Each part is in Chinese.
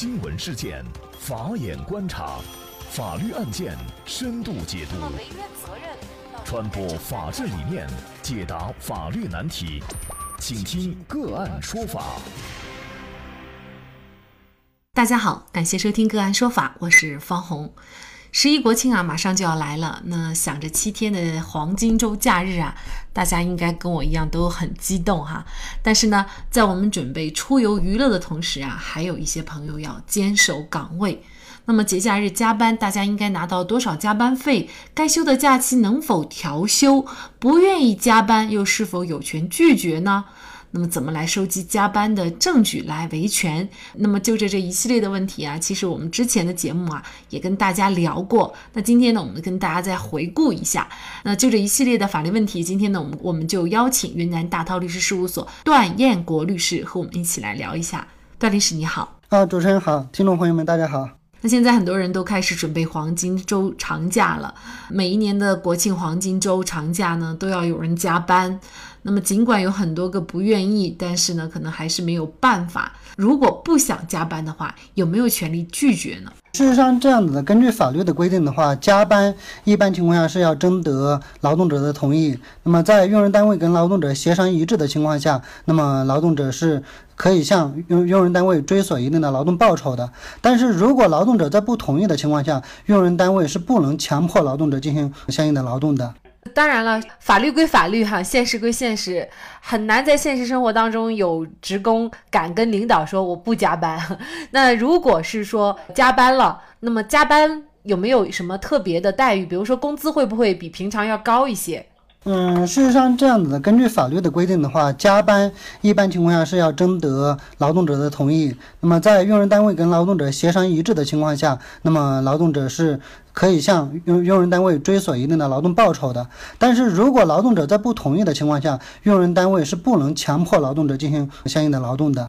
新闻事件，法眼观察，法律案件深度解读，传播法治理念，解答法律难题，请听个案说法。大家好，感谢收听个案说法，我是方红。十一国庆啊，马上就要来了。那想着七天的黄金周假日啊，大家应该跟我一样都很激动哈。但是呢，在我们准备出游娱乐的同时啊，还有一些朋友要坚守岗位。那么节假日加班，大家应该拿到多少加班费？该休的假期能否调休？不愿意加班，又是否有权拒绝呢？那么怎么来收集加班的证据来维权？那么就着这一系列的问题啊，其实我们之前的节目啊也跟大家聊过。那今天呢，我们跟大家再回顾一下。那就这一系列的法律问题，今天呢，我们我们就邀请云南大韬律师事务所段彦国律师和我们一起来聊一下。段律师你好，啊，主持人好，听众朋友们大家好。那现在很多人都开始准备黄金周长假了，每一年的国庆黄金周长假呢，都要有人加班。那么尽管有很多个不愿意，但是呢，可能还是没有办法。如果不想加班的话，有没有权利拒绝呢？事实上，这样子的，根据法律的规定的话，加班一般情况下是要征得劳动者的同意。那么在用人单位跟劳动者协商一致的情况下，那么劳动者是可以向用用人单位追索一定的劳动报酬的。但是如果劳动者在不同意的情况下，用人单位是不能强迫劳动者进行相应的劳动的。当然了，法律归法律哈，现实归现实，很难在现实生活当中有职工敢跟领导说我不加班。那如果是说加班了，那么加班有没有什么特别的待遇？比如说工资会不会比平常要高一些？嗯，事实上这样子的，根据法律的规定的话，加班一般情况下是要征得劳动者的同意。那么在用人单位跟劳动者协商一致的情况下，那么劳动者是可以向用用人单位追索一定的劳动报酬的。但是如果劳动者在不同意的情况下，用人单位是不能强迫劳动者进行相应的劳动的。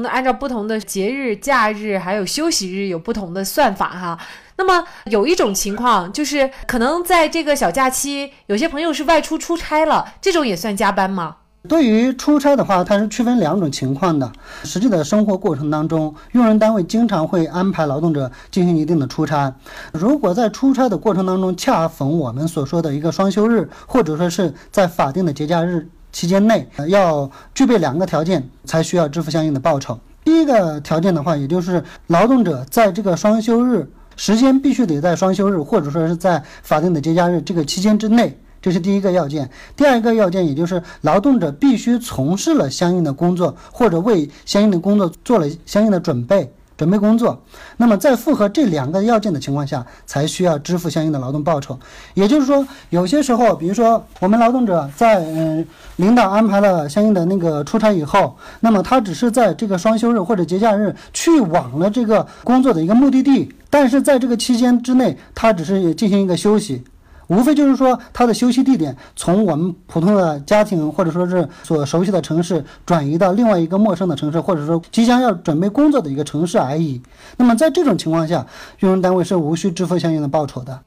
那按照不同的节日、假日还有休息日有不同的算法哈。那么有一种情况就是，可能在这个小假期，有些朋友是外出出差了，这种也算加班吗？对于出差的话，它是区分两种情况的。实际的生活过程当中，用人单位经常会安排劳动者进行一定的出差。如果在出差的过程当中恰逢我们所说的一个双休日，或者说是在法定的节假日。期间内要具备两个条件，才需要支付相应的报酬。第一个条件的话，也就是劳动者在这个双休日时间必须得在双休日，或者说是在法定的节假日这个期间之内，这是第一个要件。第二个要件，也就是劳动者必须从事了相应的工作，或者为相应的工作做了相应的准备。准备工作，那么在符合这两个要件的情况下，才需要支付相应的劳动报酬。也就是说，有些时候，比如说我们劳动者在嗯领导安排了相应的那个出差以后，那么他只是在这个双休日或者节假日去往了这个工作的一个目的地，但是在这个期间之内，他只是进行一个休息。无非就是说，他的休息地点从我们普通的家庭或者说是所熟悉的城市转移到另外一个陌生的城市，或者说即将要准备工作的一个城市而已。那么在这种情况下，用人单位是无需支付相应的报酬的。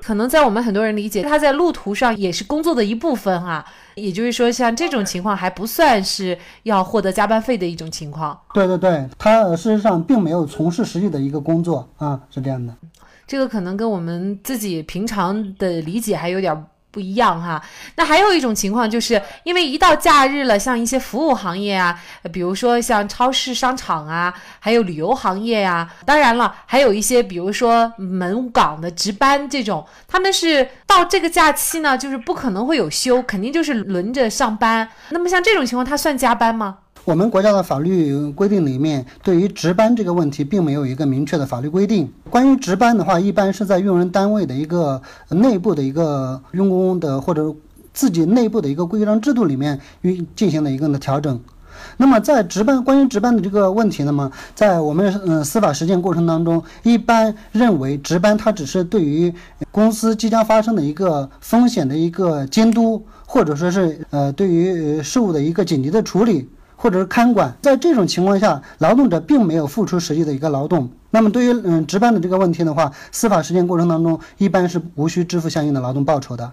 可能在我们很多人理解，他在路途上也是工作的一部分哈。也就是说，像这种情况还不算是要获得加班费的一种情况。对对对，他事实上并没有从事实际的一个工作啊，是这样的。这个可能跟我们自己平常的理解还有点不一样哈。那还有一种情况，就是因为一到假日了，像一些服务行业啊，比如说像超市、商场啊，还有旅游行业呀，当然了，还有一些比如说门岗的值班这种，他们是到这个假期呢，就是不可能会有休，肯定就是轮着上班。那么像这种情况，他算加班吗？我们国家的法律规定里面，对于值班这个问题，并没有一个明确的法律规定。关于值班的话，一般是在用人单位的一个内部的一个用工的或者自己内部的一个规章制度里面运进行了一个的调整。那么在值班，关于值班的这个问题，那么在我们嗯司法实践过程当中，一般认为值班它只是对于公司即将发生的一个风险的一个监督，或者说是呃对于事务的一个紧急的处理。或者是看管，在这种情况下，劳动者并没有付出实际的一个劳动。那么，对于嗯值班的这个问题的话，司法实践过程当中，一般是无需支付相应的劳动报酬的。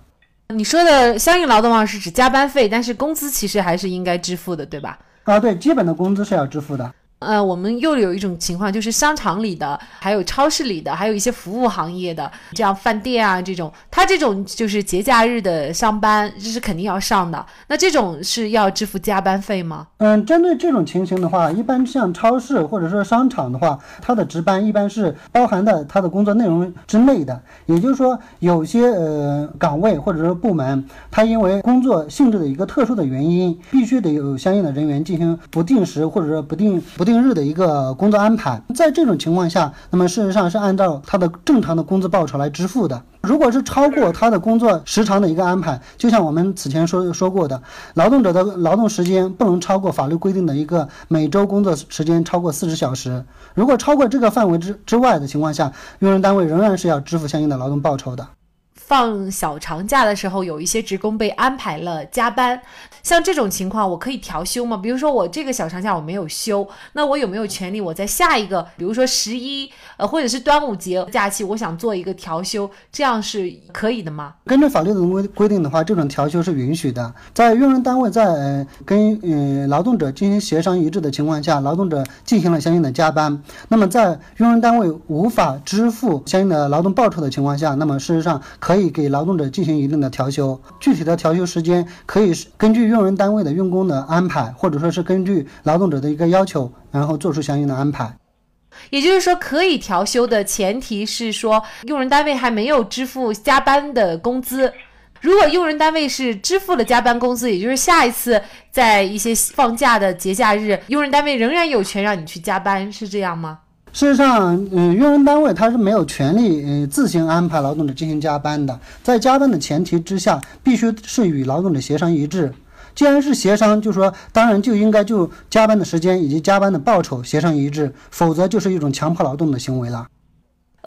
你说的相应劳动报酬，是指加班费，但是工资其实还是应该支付的，对吧？啊，对，基本的工资是要支付的。呃，我们又有一种情况，就是商场里的，还有超市里的，还有一些服务行业的，这样饭店啊这种，他这种就是节假日的上班，这是肯定要上的。那这种是要支付加班费吗？嗯，针对这种情形的话，一般像超市或者说商场的话，它的值班一般是包含在它的工作内容之内的。也就是说，有些呃岗位或者说部门，它因为工作性质的一个特殊的原因，必须得有相应的人员进行不定时或者说不定不。定日的一个工作安排，在这种情况下，那么事实上是按照他的正常的工资报酬来支付的。如果是超过他的工作时长的一个安排，就像我们此前说说过的，劳动者的劳动时间不能超过法律规定的一个每周工作时间超过四十小时。如果超过这个范围之之外的情况下，用人单位仍然是要支付相应的劳动报酬的。放小长假的时候，有一些职工被安排了加班，像这种情况，我可以调休吗？比如说我这个小长假我没有休，那我有没有权利我在下一个，比如说十一呃或者是端午节假期，我想做一个调休，这样是可以的吗？根据法律的规规定的话，这种调休是允许的。在用人单位在跟呃劳动者进行协商一致的情况下，劳动者进行了相应的加班，那么在用人单位无法支付相应的劳动报酬的情况下，那么事实上可。可以给劳动者进行一定的调休，具体的调休时间可以根据用人单位的用工的安排，或者说是根据劳动者的一个要求，然后做出相应的安排。也就是说，可以调休的前提是说，用人单位还没有支付加班的工资。如果用人单位是支付了加班工资，也就是下一次在一些放假的节假日，用人单位仍然有权让你去加班，是这样吗？事实上，嗯，用人单位他是没有权利，嗯，自行安排劳动者进行加班的。在加班的前提之下，必须是与劳动者协商一致。既然是协商，就说当然就应该就加班的时间以及加班的报酬协商一致，否则就是一种强迫劳动的行为了。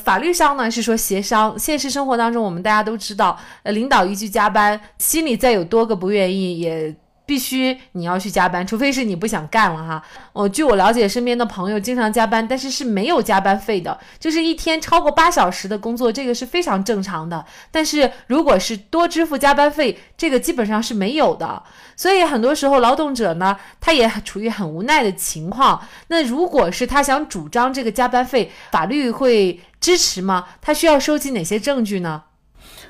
法律上呢是说协商，现实生活当中我们大家都知道，呃，领导一句加班，心里再有多个不愿意也。必须你要去加班，除非是你不想干了哈。哦，据我了解，身边的朋友经常加班，但是是没有加班费的，就是一天超过八小时的工作，这个是非常正常的。但是如果是多支付加班费，这个基本上是没有的。所以很多时候劳动者呢，他也处于很无奈的情况。那如果是他想主张这个加班费，法律会支持吗？他需要收集哪些证据呢？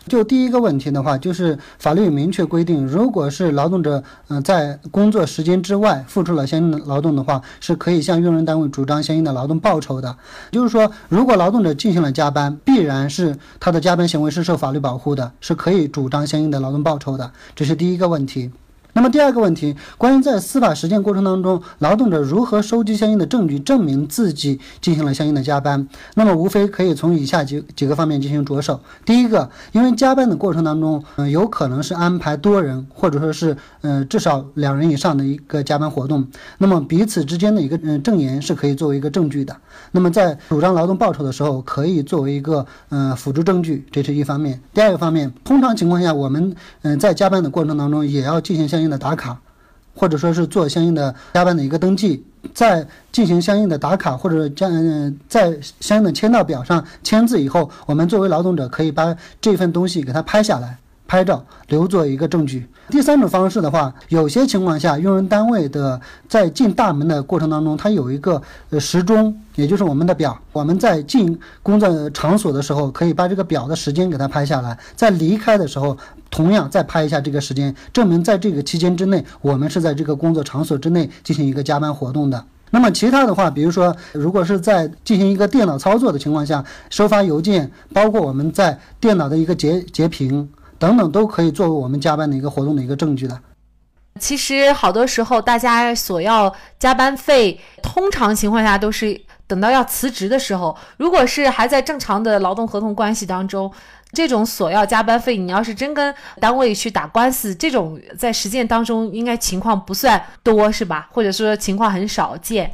就第一个问题的话，就是法律明确规定，如果是劳动者嗯在工作时间之外付出了相应的劳动的话，是可以向用人单位主张相应的劳动报酬的。就是说，如果劳动者进行了加班，必然是他的加班行为是受法律保护的，是可以主张相应的劳动报酬的。这是第一个问题。那么第二个问题，关于在司法实践过程当中，劳动者如何收集相应的证据，证明自己进行了相应的加班？那么无非可以从以下几几个方面进行着手。第一个，因为加班的过程当中，嗯，有可能是安排多人，或者说是，嗯，至少两人以上的一个加班活动。那么彼此之间的一个，嗯，证言是可以作为一个证据的。那么在主张劳动报酬的时候，可以作为一个，嗯，辅助证据，这是一方面。第二个方面，通常情况下，我们，嗯，在加班的过程当中，也要进行相应。的打卡，或者说是做相应的加班的一个登记，在进行相应的打卡或者将在相应的签到表上签字以后，我们作为劳动者可以把这份东西给他拍下来。拍照留作一个证据。第三种方式的话，有些情况下，用人单位的在进大门的过程当中，它有一个呃时钟，也就是我们的表。我们在进工作场所的时候，可以把这个表的时间给它拍下来，在离开的时候，同样再拍一下这个时间，证明在这个期间之内，我们是在这个工作场所之内进行一个加班活动的。那么其他的话，比如说，如果是在进行一个电脑操作的情况下，收发邮件，包括我们在电脑的一个截截屏。等等都可以作为我们加班的一个活动的一个证据的。其实好多时候，大家索要加班费，通常情况下都是等到要辞职的时候。如果是还在正常的劳动合同关系当中，这种索要加班费，你要是真跟单位去打官司，这种在实践当中应该情况不算多，是吧？或者说情况很少见。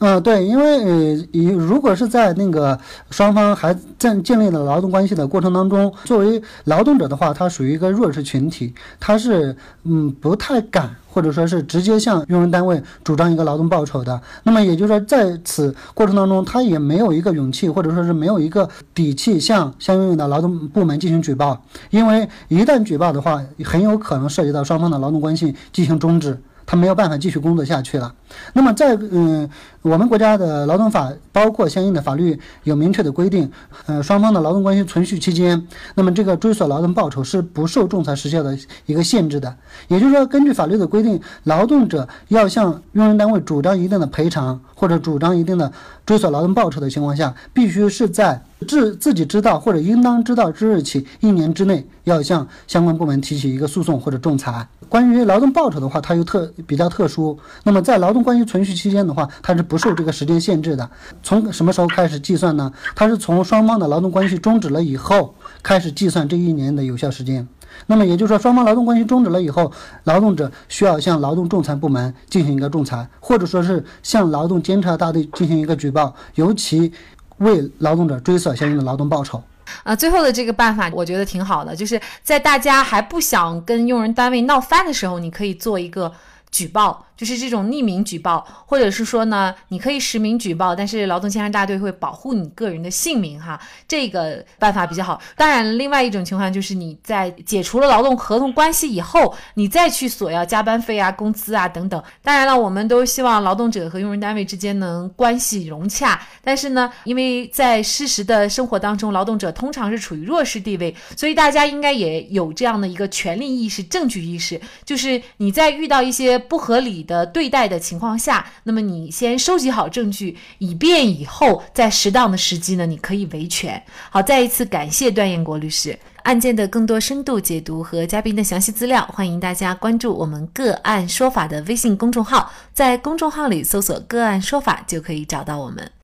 嗯，对，因为呃，以如果是在那个双方还建建立了劳动关系的过程当中，作为劳动者的话，他属于一个弱势群体，他是嗯不太敢或者说是直接向用人单位主张一个劳动报酬的。那么也就是说，在此过程当中，他也没有一个勇气或者说是没有一个底气向相应的劳动部门进行举报，因为一旦举报的话，很有可能涉及到双方的劳动关系进行终止，他没有办法继续工作下去了。那么在嗯，我们国家的劳动法包括相应的法律有明确的规定，呃，双方的劳动关系存续期间，那么这个追索劳动报酬是不受仲裁时效的一个限制的。也就是说，根据法律的规定，劳动者要向用人单位主张一定的赔偿或者主张一定的追索劳动报酬的情况下，必须是在自自己知道或者应当知道之日起一年之内，要向相关部门提起一个诉讼或者仲裁。关于劳动报酬的话，它又特比较特殊。那么在劳动关系存续期间的话，它是不受这个时间限制的。从什么时候开始计算呢？它是从双方的劳动关系终止了以后开始计算这一年的有效时间。那么也就是说，双方劳动关系终止了以后，劳动者需要向劳动仲裁部门进行一个仲裁，或者说是向劳动监察大队进行一个举报，由其为劳动者追索相应的劳动报酬。呃，最后的这个办法我觉得挺好的，就是在大家还不想跟用人单位闹翻的时候，你可以做一个举报。就是这种匿名举报，或者是说呢，你可以实名举报，但是劳动监察大队会保护你个人的姓名哈，这个办法比较好。当然，另外一种情况就是你在解除了劳动合同关系以后，你再去索要加班费啊、工资啊等等。当然了，我们都希望劳动者和用人单位之间能关系融洽，但是呢，因为在事实的生活当中，劳动者通常是处于弱势地位，所以大家应该也有这样的一个权利意识、证据意识，就是你在遇到一些不合理。的对待的情况下，那么你先收集好证据，以便以后在适当的时机呢，你可以维权。好，再一次感谢段彦国律师。案件的更多深度解读和嘉宾的详细资料，欢迎大家关注我们“个案说法”的微信公众号，在公众号里搜索“个案说法”就可以找到我们。